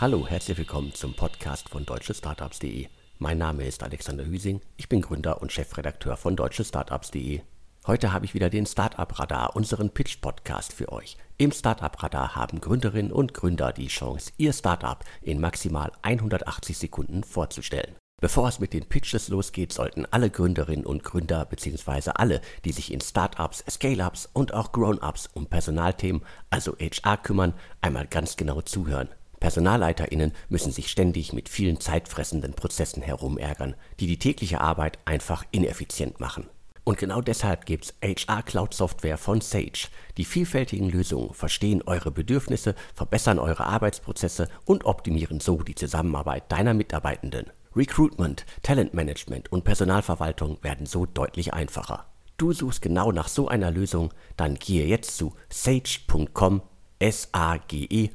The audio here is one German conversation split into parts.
Hallo, herzlich willkommen zum Podcast von deutschestartups.de. Mein Name ist Alexander Hüsing, ich bin Gründer und Chefredakteur von deutschestartups.de. Heute habe ich wieder den Startup Radar, unseren Pitch Podcast für euch. Im Startup Radar haben Gründerinnen und Gründer die Chance, ihr Startup in maximal 180 Sekunden vorzustellen. Bevor es mit den Pitches losgeht, sollten alle Gründerinnen und Gründer bzw. alle, die sich in Startups, Scale-ups und auch Grown-ups um Personalthemen, also HR kümmern, einmal ganz genau zuhören. PersonalleiterInnen müssen sich ständig mit vielen zeitfressenden Prozessen herumärgern, die die tägliche Arbeit einfach ineffizient machen. Und genau deshalb gibt's HR Cloud Software von Sage. Die vielfältigen Lösungen verstehen eure Bedürfnisse, verbessern eure Arbeitsprozesse und optimieren so die Zusammenarbeit deiner Mitarbeitenden. Recruitment, Talentmanagement und Personalverwaltung werden so deutlich einfacher. Du suchst genau nach so einer Lösung, dann gehe jetzt zu sage.com, S-A-G-E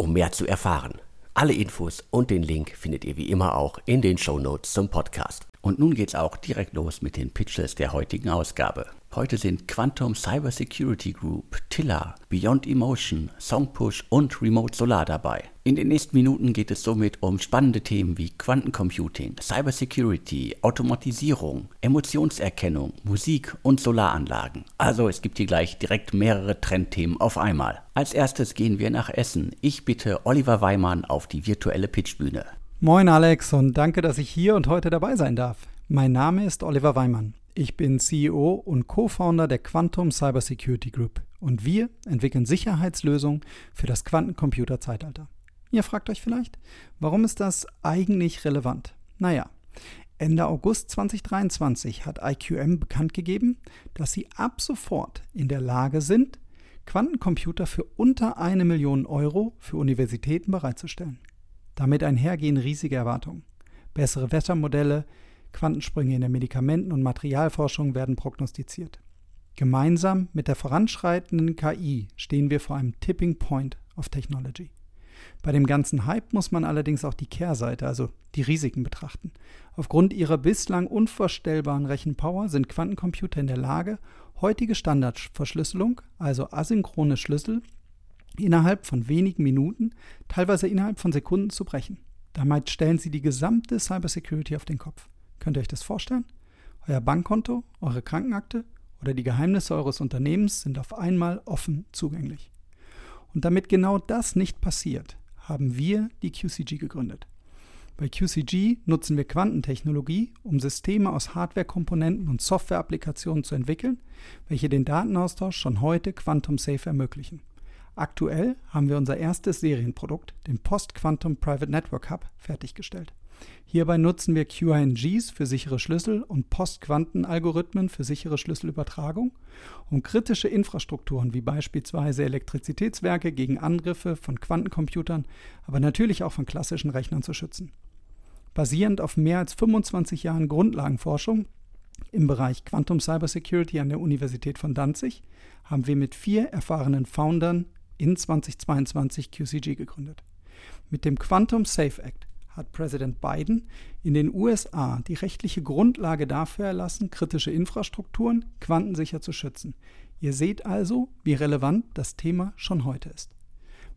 um mehr zu erfahren. Alle Infos und den Link findet ihr wie immer auch in den Show Notes zum Podcast. Und nun geht's auch direkt los mit den Pitches der heutigen Ausgabe. Heute sind Quantum Cyber Security Group, Tilla, Beyond Emotion, Songpush und Remote Solar dabei. In den nächsten Minuten geht es somit um spannende Themen wie Quantencomputing, Cyber Security, Automatisierung, Emotionserkennung, Musik und Solaranlagen. Also es gibt hier gleich direkt mehrere Trendthemen auf einmal. Als erstes gehen wir nach Essen. Ich bitte Oliver Weimann auf die virtuelle Pitchbühne. Moin Alex und danke, dass ich hier und heute dabei sein darf. Mein Name ist Oliver Weimann. Ich bin CEO und Co-Founder der Quantum Cybersecurity Group und wir entwickeln Sicherheitslösungen für das Quantencomputer-Zeitalter. Ihr fragt euch vielleicht, warum ist das eigentlich relevant? Naja, Ende August 2023 hat IQM bekannt gegeben, dass sie ab sofort in der Lage sind, Quantencomputer für unter eine Million Euro für Universitäten bereitzustellen. Damit einhergehen riesige Erwartungen. Bessere Wettermodelle, Quantensprünge in der Medikamenten- und Materialforschung werden prognostiziert. Gemeinsam mit der voranschreitenden KI stehen wir vor einem Tipping Point of Technology. Bei dem ganzen Hype muss man allerdings auch die Kehrseite, also die Risiken betrachten. Aufgrund ihrer bislang unvorstellbaren Rechenpower sind Quantencomputer in der Lage, heutige Standardverschlüsselung, also asynchrone Schlüssel, innerhalb von wenigen Minuten, teilweise innerhalb von Sekunden zu brechen. Damit stellen sie die gesamte Cybersecurity auf den Kopf. Könnt ihr euch das vorstellen? Euer Bankkonto, eure Krankenakte oder die Geheimnisse eures Unternehmens sind auf einmal offen zugänglich. Und damit genau das nicht passiert, haben wir die QCG gegründet. Bei QCG nutzen wir Quantentechnologie, um Systeme aus Hardwarekomponenten und Softwareapplikationen zu entwickeln, welche den Datenaustausch schon heute Quantum Safe ermöglichen. Aktuell haben wir unser erstes Serienprodukt, den Post Quantum Private Network Hub, fertiggestellt. Hierbei nutzen wir QINGs für sichere Schlüssel und Postquantenalgorithmen für sichere Schlüsselübertragung, um kritische Infrastrukturen wie beispielsweise Elektrizitätswerke gegen Angriffe von Quantencomputern, aber natürlich auch von klassischen Rechnern zu schützen. Basierend auf mehr als 25 Jahren Grundlagenforschung im Bereich Quantum Cybersecurity an der Universität von Danzig haben wir mit vier erfahrenen Foundern in 2022 QCG gegründet. Mit dem Quantum Safe Act hat Präsident Biden in den USA die rechtliche Grundlage dafür erlassen, kritische Infrastrukturen quantensicher zu schützen. Ihr seht also, wie relevant das Thema schon heute ist.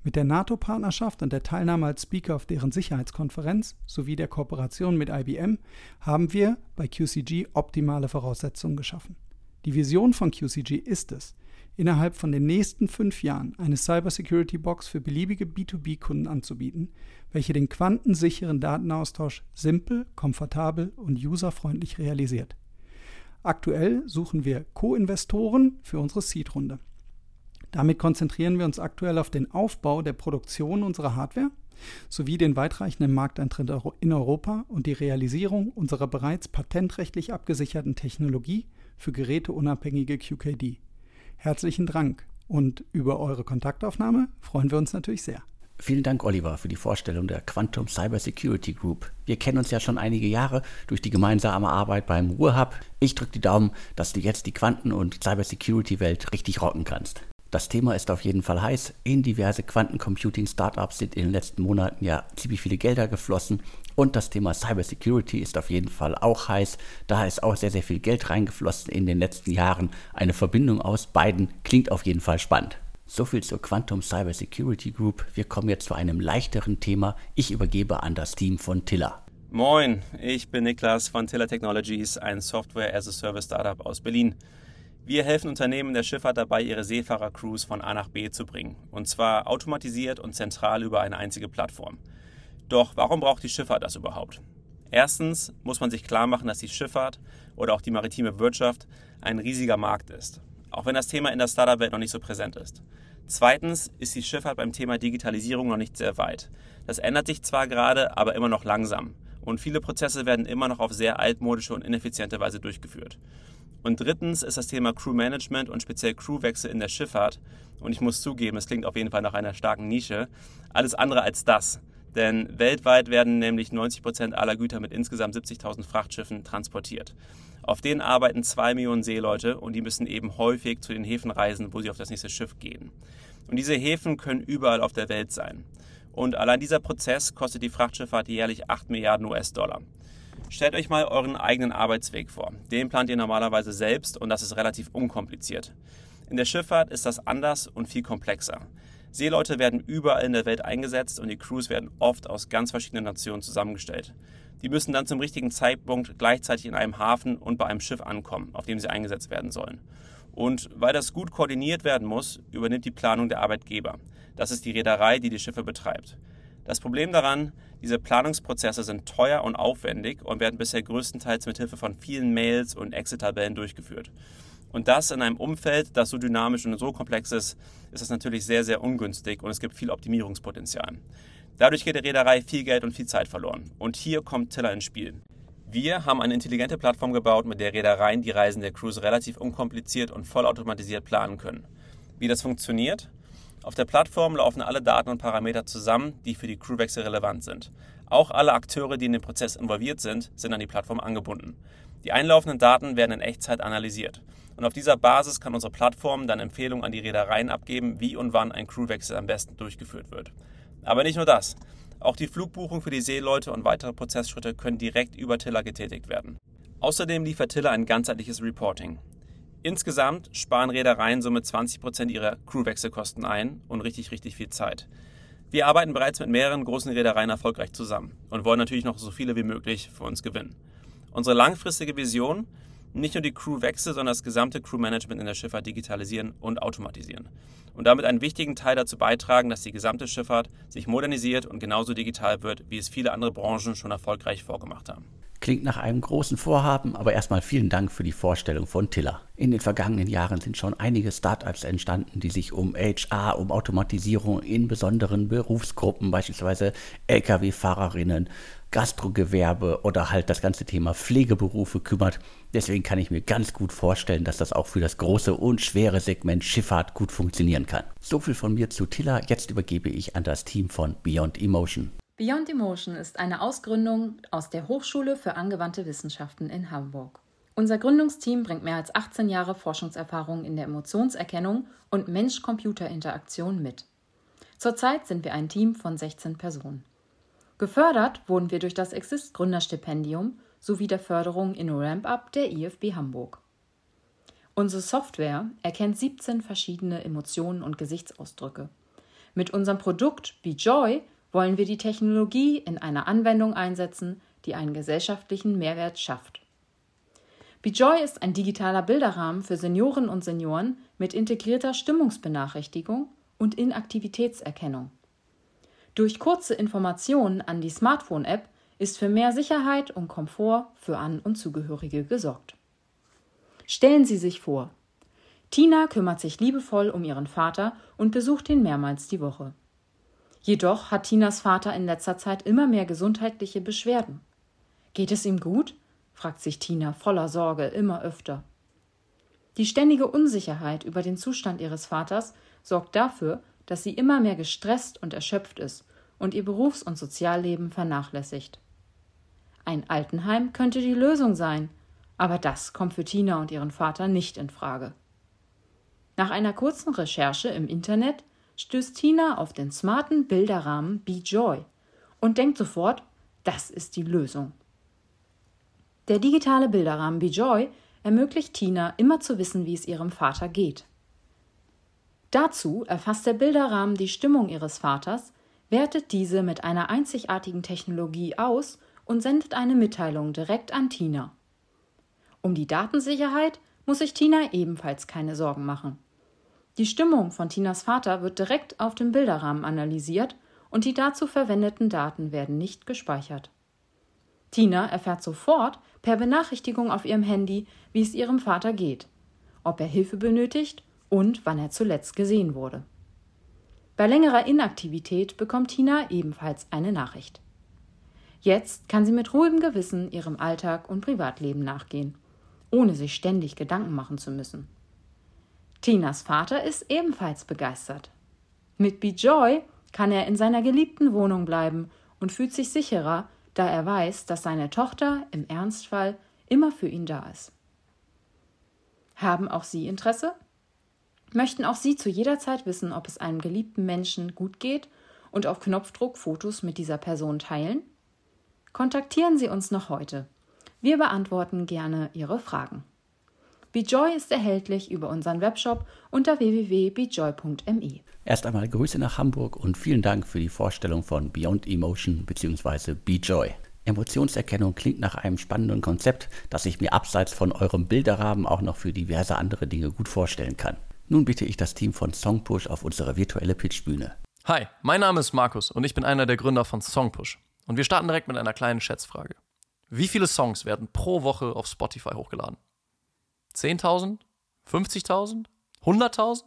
Mit der NATO-Partnerschaft und der Teilnahme als Speaker auf deren Sicherheitskonferenz sowie der Kooperation mit IBM haben wir bei QCG optimale Voraussetzungen geschaffen. Die Vision von QCG ist es, innerhalb von den nächsten fünf Jahren eine Cybersecurity-Box für beliebige B2B-Kunden anzubieten, welche den quantensicheren Datenaustausch simpel, komfortabel und userfreundlich realisiert. Aktuell suchen wir Co-Investoren für unsere Seed-Runde. Damit konzentrieren wir uns aktuell auf den Aufbau der Produktion unserer Hardware sowie den weitreichenden Markteintritt in Europa und die Realisierung unserer bereits patentrechtlich abgesicherten Technologie für geräteunabhängige QKD. Herzlichen Dank und über eure Kontaktaufnahme freuen wir uns natürlich sehr. Vielen Dank, Oliver, für die Vorstellung der Quantum Cyber Security Group. Wir kennen uns ja schon einige Jahre durch die gemeinsame Arbeit beim Ruhrhub. Ich drücke die Daumen, dass du jetzt die Quanten- und Cyber Security Welt richtig rocken kannst. Das Thema ist auf jeden Fall heiß. In diverse Quantencomputing-Startups sind in den letzten Monaten ja ziemlich viele Gelder geflossen. Und das Thema Cybersecurity ist auf jeden Fall auch heiß. Da ist auch sehr, sehr viel Geld reingeflossen in den letzten Jahren. Eine Verbindung aus beiden klingt auf jeden Fall spannend. Soviel zur Quantum Cyber Security Group. Wir kommen jetzt zu einem leichteren Thema. Ich übergebe an das Team von Tiller. Moin, ich bin Niklas von Tiller Technologies, ein Software-as-a-Service-Startup aus Berlin. Wir helfen Unternehmen der Schifffahrt dabei, ihre Seefahrer-Crews von A nach B zu bringen. Und zwar automatisiert und zentral über eine einzige Plattform. Doch warum braucht die Schifffahrt das überhaupt? Erstens muss man sich klar machen, dass die Schifffahrt oder auch die maritime Wirtschaft ein riesiger Markt ist. Auch wenn das Thema in der Startup-Welt noch nicht so präsent ist. Zweitens ist die Schifffahrt beim Thema Digitalisierung noch nicht sehr weit. Das ändert sich zwar gerade, aber immer noch langsam und viele Prozesse werden immer noch auf sehr altmodische und ineffiziente Weise durchgeführt. Und drittens ist das Thema Crew Management und speziell Crewwechsel in der Schifffahrt. Und ich muss zugeben, es klingt auf jeden Fall nach einer starken Nische. Alles andere als das. Denn weltweit werden nämlich 90 Prozent aller Güter mit insgesamt 70.000 Frachtschiffen transportiert. Auf denen arbeiten zwei Millionen Seeleute und die müssen eben häufig zu den Häfen reisen, wo sie auf das nächste Schiff gehen. Und diese Häfen können überall auf der Welt sein. Und allein dieser Prozess kostet die Frachtschifffahrt jährlich 8 Milliarden US-Dollar. Stellt euch mal euren eigenen Arbeitsweg vor. Den plant ihr normalerweise selbst und das ist relativ unkompliziert. In der Schifffahrt ist das anders und viel komplexer. Seeleute werden überall in der Welt eingesetzt und die Crews werden oft aus ganz verschiedenen Nationen zusammengestellt. Die müssen dann zum richtigen Zeitpunkt gleichzeitig in einem Hafen und bei einem Schiff ankommen, auf dem sie eingesetzt werden sollen. Und weil das gut koordiniert werden muss, übernimmt die Planung der Arbeitgeber. Das ist die Reederei, die die Schiffe betreibt. Das Problem daran, diese Planungsprozesse sind teuer und aufwendig und werden bisher größtenteils mit Hilfe von vielen Mails und Excel-Tabellen durchgeführt. Und das in einem Umfeld, das so dynamisch und so komplex ist, ist das natürlich sehr, sehr ungünstig und es gibt viel Optimierungspotenzial. Dadurch geht der Reederei viel Geld und viel Zeit verloren. Und hier kommt Tiller ins Spiel. Wir haben eine intelligente Plattform gebaut, mit der Reedereien die Reisen der Crews relativ unkompliziert und vollautomatisiert planen können. Wie das funktioniert? Auf der Plattform laufen alle Daten und Parameter zusammen, die für die Crewwechsel relevant sind. Auch alle Akteure, die in den Prozess involviert sind, sind an die Plattform angebunden. Die einlaufenden Daten werden in Echtzeit analysiert. Und auf dieser Basis kann unsere Plattform dann Empfehlungen an die Reedereien abgeben, wie und wann ein Crewwechsel am besten durchgeführt wird. Aber nicht nur das. Auch die Flugbuchung für die Seeleute und weitere Prozessschritte können direkt über Tiller getätigt werden. Außerdem liefert Tiller ein ganzheitliches Reporting. Insgesamt sparen Reedereien somit 20% ihrer Crewwechselkosten ein und richtig, richtig viel Zeit. Wir arbeiten bereits mit mehreren großen Reedereien erfolgreich zusammen und wollen natürlich noch so viele wie möglich für uns gewinnen. Unsere langfristige Vision nicht nur die Crewwechsel, sondern das gesamte Crewmanagement in der Schifffahrt digitalisieren und automatisieren. Und damit einen wichtigen Teil dazu beitragen, dass die gesamte Schifffahrt sich modernisiert und genauso digital wird, wie es viele andere Branchen schon erfolgreich vorgemacht haben. Klingt nach einem großen Vorhaben, aber erstmal vielen Dank für die Vorstellung von Tiller. In den vergangenen Jahren sind schon einige Startups entstanden, die sich um HR, um Automatisierung in besonderen Berufsgruppen, beispielsweise Lkw-Fahrerinnen, Gastrogewerbe oder halt das ganze Thema Pflegeberufe kümmert. Deswegen kann ich mir ganz gut vorstellen, dass das auch für das große und schwere Segment Schifffahrt gut funktionieren kann. So viel von mir zu Tiller. Jetzt übergebe ich an das Team von Beyond Emotion. Beyond Emotion ist eine Ausgründung aus der Hochschule für angewandte Wissenschaften in Hamburg. Unser Gründungsteam bringt mehr als 18 Jahre Forschungserfahrung in der Emotionserkennung und Mensch-Computer-Interaktion mit. Zurzeit sind wir ein Team von 16 Personen. Gefördert wurden wir durch das Exist Gründerstipendium sowie der Förderung in Ramp-Up der IFB Hamburg. Unsere Software erkennt 17 verschiedene Emotionen und Gesichtsausdrücke. Mit unserem Produkt wie Joy wollen wir die Technologie in einer Anwendung einsetzen, die einen gesellschaftlichen Mehrwert schafft. BeJoy ist ein digitaler Bilderrahmen für Senioren und Senioren mit integrierter Stimmungsbenachrichtigung und Inaktivitätserkennung. Durch kurze Informationen an die Smartphone-App ist für mehr Sicherheit und Komfort für An- und Zugehörige gesorgt. Stellen Sie sich vor, Tina kümmert sich liebevoll um ihren Vater und besucht ihn mehrmals die Woche. Jedoch hat Tinas Vater in letzter Zeit immer mehr gesundheitliche Beschwerden. Geht es ihm gut? fragt sich Tina voller Sorge immer öfter. Die ständige Unsicherheit über den Zustand ihres Vaters sorgt dafür, dass sie immer mehr gestresst und erschöpft ist und ihr Berufs- und Sozialleben vernachlässigt. Ein Altenheim könnte die Lösung sein, aber das kommt für Tina und ihren Vater nicht in Frage. Nach einer kurzen Recherche im Internet stößt Tina auf den smarten Bilderrahmen Be Joy und denkt sofort, das ist die Lösung. Der digitale Bilderrahmen Be Joy ermöglicht Tina immer zu wissen, wie es ihrem Vater geht. Dazu erfasst der Bilderrahmen die Stimmung ihres Vaters, wertet diese mit einer einzigartigen Technologie aus und sendet eine Mitteilung direkt an Tina. Um die Datensicherheit muss sich Tina ebenfalls keine Sorgen machen. Die Stimmung von Tinas Vater wird direkt auf dem Bilderrahmen analysiert und die dazu verwendeten Daten werden nicht gespeichert. Tina erfährt sofort per Benachrichtigung auf ihrem Handy, wie es ihrem Vater geht, ob er Hilfe benötigt und wann er zuletzt gesehen wurde. Bei längerer Inaktivität bekommt Tina ebenfalls eine Nachricht. Jetzt kann sie mit ruhigem Gewissen ihrem Alltag und Privatleben nachgehen, ohne sich ständig Gedanken machen zu müssen. Tinas Vater ist ebenfalls begeistert. Mit BeJoy kann er in seiner geliebten Wohnung bleiben und fühlt sich sicherer, da er weiß, dass seine Tochter im Ernstfall immer für ihn da ist. Haben auch Sie Interesse? Möchten auch Sie zu jeder Zeit wissen, ob es einem geliebten Menschen gut geht und auf Knopfdruck Fotos mit dieser Person teilen? Kontaktieren Sie uns noch heute. Wir beantworten gerne Ihre Fragen. BeJoy ist erhältlich über unseren Webshop unter www.bejoy.me. Erst einmal Grüße nach Hamburg und vielen Dank für die Vorstellung von Beyond Emotion bzw. BeJoy. Emotionserkennung klingt nach einem spannenden Konzept, das ich mir abseits von eurem Bilderrahmen auch noch für diverse andere Dinge gut vorstellen kann. Nun bitte ich das Team von Songpush auf unsere virtuelle Pitchbühne. Hi, mein Name ist Markus und ich bin einer der Gründer von Songpush. Und wir starten direkt mit einer kleinen Schätzfrage. Wie viele Songs werden pro Woche auf Spotify hochgeladen? 10.000? 50.000? 100.000?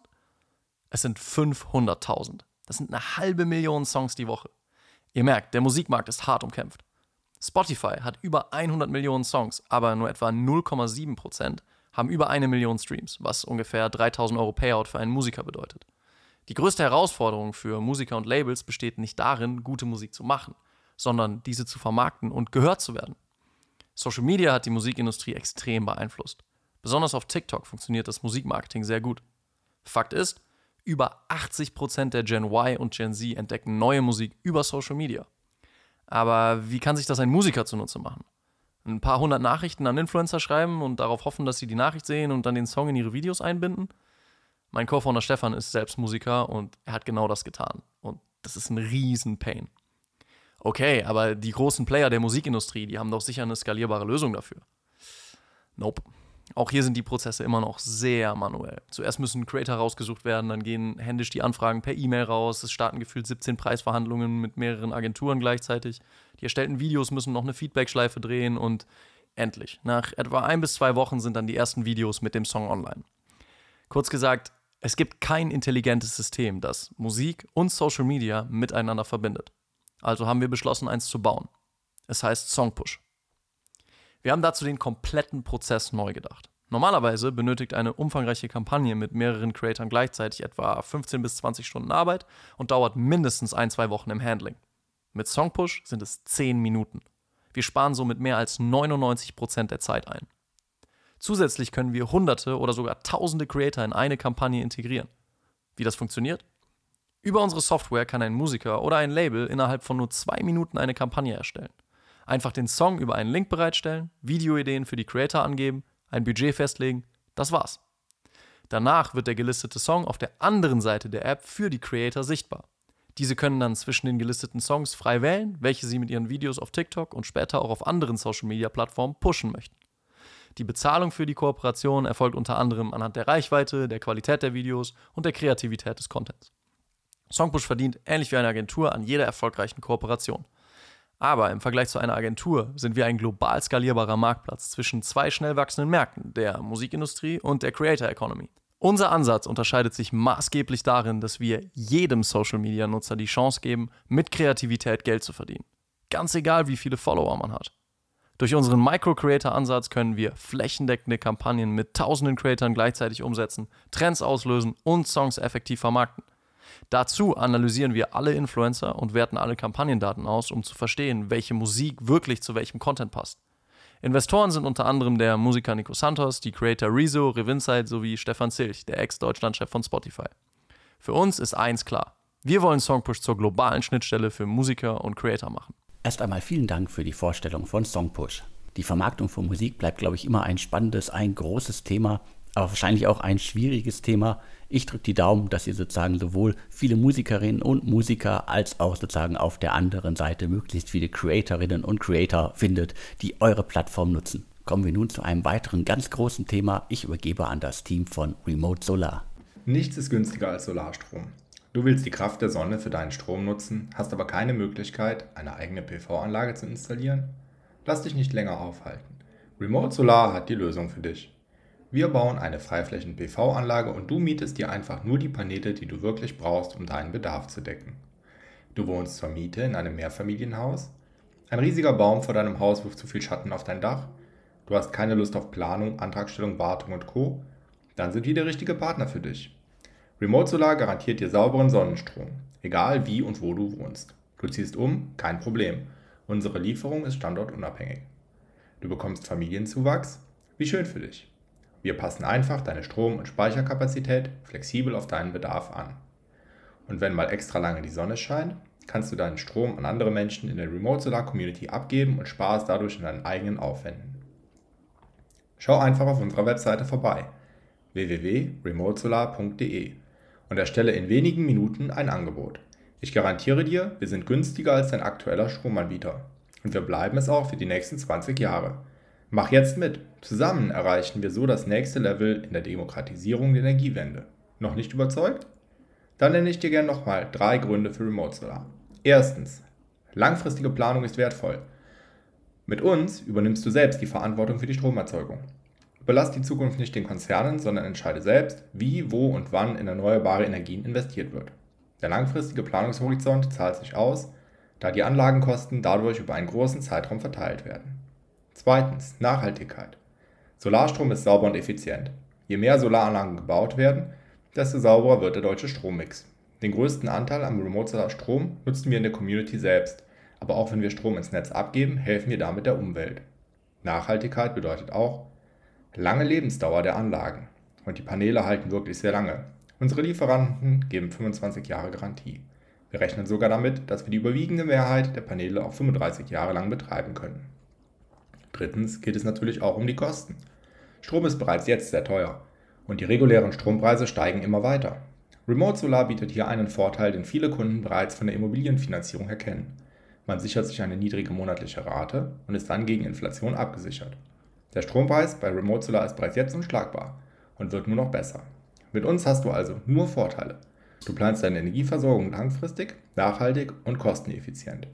Es sind 500.000. Das sind eine halbe Million Songs die Woche. Ihr merkt, der Musikmarkt ist hart umkämpft. Spotify hat über 100 Millionen Songs, aber nur etwa 0,7% haben über eine Million Streams, was ungefähr 3000 Euro Payout für einen Musiker bedeutet. Die größte Herausforderung für Musiker und Labels besteht nicht darin, gute Musik zu machen, sondern diese zu vermarkten und gehört zu werden. Social Media hat die Musikindustrie extrem beeinflusst. Besonders auf TikTok funktioniert das Musikmarketing sehr gut. Fakt ist, über 80% der Gen Y und Gen Z entdecken neue Musik über Social Media. Aber wie kann sich das ein Musiker zunutze machen? Ein paar hundert Nachrichten an Influencer schreiben und darauf hoffen, dass sie die Nachricht sehen und dann den Song in ihre Videos einbinden. Mein Co-Founder Stefan ist selbst Musiker und er hat genau das getan. Und das ist ein riesen Pain. Okay, aber die großen Player der Musikindustrie, die haben doch sicher eine skalierbare Lösung dafür. Nope. Auch hier sind die Prozesse immer noch sehr manuell. Zuerst müssen Creator rausgesucht werden, dann gehen händisch die Anfragen per E-Mail raus, es starten gefühlt 17 Preisverhandlungen mit mehreren Agenturen gleichzeitig. Die erstellten Videos müssen noch eine Feedback-Schleife drehen und endlich, nach etwa ein bis zwei Wochen sind dann die ersten Videos mit dem Song online. Kurz gesagt, es gibt kein intelligentes System, das Musik und Social Media miteinander verbindet. Also haben wir beschlossen, eins zu bauen. Es heißt Songpush. Wir haben dazu den kompletten Prozess neu gedacht. Normalerweise benötigt eine umfangreiche Kampagne mit mehreren Creatoren gleichzeitig etwa 15 bis 20 Stunden Arbeit und dauert mindestens ein, zwei Wochen im Handling. Mit Songpush sind es 10 Minuten. Wir sparen somit mehr als 99% der Zeit ein. Zusätzlich können wir hunderte oder sogar tausende Creator in eine Kampagne integrieren. Wie das funktioniert? Über unsere Software kann ein Musiker oder ein Label innerhalb von nur zwei Minuten eine Kampagne erstellen. Einfach den Song über einen Link bereitstellen, Videoideen für die Creator angeben, ein Budget festlegen, das war's. Danach wird der gelistete Song auf der anderen Seite der App für die Creator sichtbar. Diese können dann zwischen den gelisteten Songs frei wählen, welche sie mit ihren Videos auf TikTok und später auch auf anderen Social-Media-Plattformen pushen möchten. Die Bezahlung für die Kooperation erfolgt unter anderem anhand der Reichweite, der Qualität der Videos und der Kreativität des Contents. Songpush verdient ähnlich wie eine Agentur an jeder erfolgreichen Kooperation. Aber im Vergleich zu einer Agentur sind wir ein global skalierbarer Marktplatz zwischen zwei schnell wachsenden Märkten, der Musikindustrie und der Creator Economy. Unser Ansatz unterscheidet sich maßgeblich darin, dass wir jedem Social-Media-Nutzer die Chance geben, mit Kreativität Geld zu verdienen. Ganz egal, wie viele Follower man hat. Durch unseren Micro-Creator-Ansatz können wir flächendeckende Kampagnen mit tausenden Creatoren gleichzeitig umsetzen, Trends auslösen und Songs effektiv vermarkten. Dazu analysieren wir alle Influencer und werten alle Kampagnendaten aus, um zu verstehen, welche Musik wirklich zu welchem Content passt. Investoren sind unter anderem der Musiker Nico Santos, die Creator Rezo, Revinside sowie Stefan Zilch, der Ex-Deutschlandchef von Spotify. Für uns ist eins klar. Wir wollen Songpush zur globalen Schnittstelle für Musiker und Creator machen. Erst einmal vielen Dank für die Vorstellung von Songpush. Die Vermarktung von Musik bleibt, glaube ich, immer ein spannendes, ein großes Thema, aber wahrscheinlich auch ein schwieriges Thema. Ich drücke die Daumen, dass ihr sozusagen sowohl viele Musikerinnen und Musiker als auch sozusagen auf der anderen Seite möglichst viele Creatorinnen und Creator findet, die eure Plattform nutzen. Kommen wir nun zu einem weiteren ganz großen Thema. Ich übergebe an das Team von Remote Solar. Nichts ist günstiger als Solarstrom. Du willst die Kraft der Sonne für deinen Strom nutzen, hast aber keine Möglichkeit, eine eigene PV-Anlage zu installieren? Lass dich nicht länger aufhalten. Remote Solar hat die Lösung für dich. Wir bauen eine Freiflächen-PV-Anlage und du mietest dir einfach nur die Paneele, die du wirklich brauchst, um deinen Bedarf zu decken. Du wohnst zur Miete in einem Mehrfamilienhaus? Ein riesiger Baum vor deinem Haus wirft zu viel Schatten auf dein Dach? Du hast keine Lust auf Planung, Antragstellung, Wartung und Co? Dann sind wir der richtige Partner für dich. Remote Solar garantiert dir sauberen Sonnenstrom, egal wie und wo du wohnst. Du ziehst um, kein Problem. Unsere Lieferung ist standortunabhängig. Du bekommst Familienzuwachs? Wie schön für dich. Wir passen einfach deine Strom- und Speicherkapazität flexibel auf deinen Bedarf an. Und wenn mal extra lange die Sonne scheint, kannst du deinen Strom an andere Menschen in der Remote Solar Community abgeben und sparst dadurch in deinen eigenen Aufwänden. Schau einfach auf unserer Webseite vorbei www.remotesolar.de und erstelle in wenigen Minuten ein Angebot. Ich garantiere dir, wir sind günstiger als dein aktueller Stromanbieter. Und wir bleiben es auch für die nächsten 20 Jahre. Mach jetzt mit. Zusammen erreichen wir so das nächste Level in der Demokratisierung der Energiewende. Noch nicht überzeugt? Dann nenne ich dir gerne nochmal drei Gründe für Remote Solar. Erstens, langfristige Planung ist wertvoll. Mit uns übernimmst du selbst die Verantwortung für die Stromerzeugung. Überlass die Zukunft nicht den Konzernen, sondern entscheide selbst, wie, wo und wann in erneuerbare Energien investiert wird. Der langfristige Planungshorizont zahlt sich aus, da die Anlagenkosten dadurch über einen großen Zeitraum verteilt werden. Zweitens, Nachhaltigkeit. Solarstrom ist sauber und effizient. Je mehr Solaranlagen gebaut werden, desto sauberer wird der deutsche Strommix. Den größten Anteil am Remote Solar Strom nutzen wir in der Community selbst, aber auch wenn wir Strom ins Netz abgeben, helfen wir damit der Umwelt. Nachhaltigkeit bedeutet auch lange Lebensdauer der Anlagen und die Paneele halten wirklich sehr lange. Unsere Lieferanten geben 25 Jahre Garantie. Wir rechnen sogar damit, dass wir die überwiegende Mehrheit der Paneele auch 35 Jahre lang betreiben können. Drittens geht es natürlich auch um die Kosten. Strom ist bereits jetzt sehr teuer und die regulären Strompreise steigen immer weiter. Remote Solar bietet hier einen Vorteil, den viele Kunden bereits von der Immobilienfinanzierung erkennen. Man sichert sich eine niedrige monatliche Rate und ist dann gegen Inflation abgesichert. Der Strompreis bei Remote Solar ist bereits jetzt unschlagbar und wird nur noch besser. Mit uns hast du also nur Vorteile. Du planst deine Energieversorgung langfristig, nachhaltig und kosteneffizient.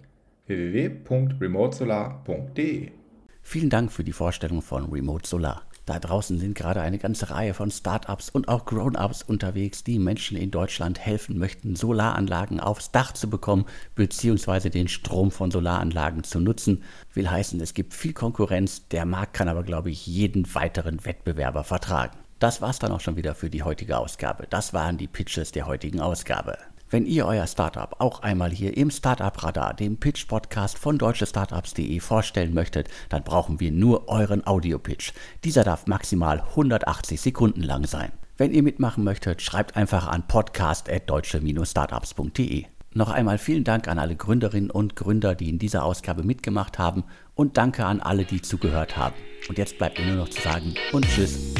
www.remotesolar.de Vielen Dank für die Vorstellung von Remote Solar. Da draußen sind gerade eine ganze Reihe von Startups und auch Grown-ups unterwegs, die Menschen in Deutschland helfen möchten, Solaranlagen aufs Dach zu bekommen, beziehungsweise den Strom von Solaranlagen zu nutzen. Will heißen, es gibt viel Konkurrenz, der Markt kann aber, glaube ich, jeden weiteren Wettbewerber vertragen. Das war's dann auch schon wieder für die heutige Ausgabe. Das waren die Pitches der heutigen Ausgabe. Wenn ihr euer Startup auch einmal hier im Startup Radar, dem Pitch Podcast von deutschestartups.de vorstellen möchtet, dann brauchen wir nur euren Audio-Pitch. Dieser darf maximal 180 Sekunden lang sein. Wenn ihr mitmachen möchtet, schreibt einfach an podcast@deutsche-startups.de. Noch einmal vielen Dank an alle Gründerinnen und Gründer, die in dieser Ausgabe mitgemacht haben und danke an alle, die zugehört haben. Und jetzt bleibt mir nur noch zu sagen und tschüss.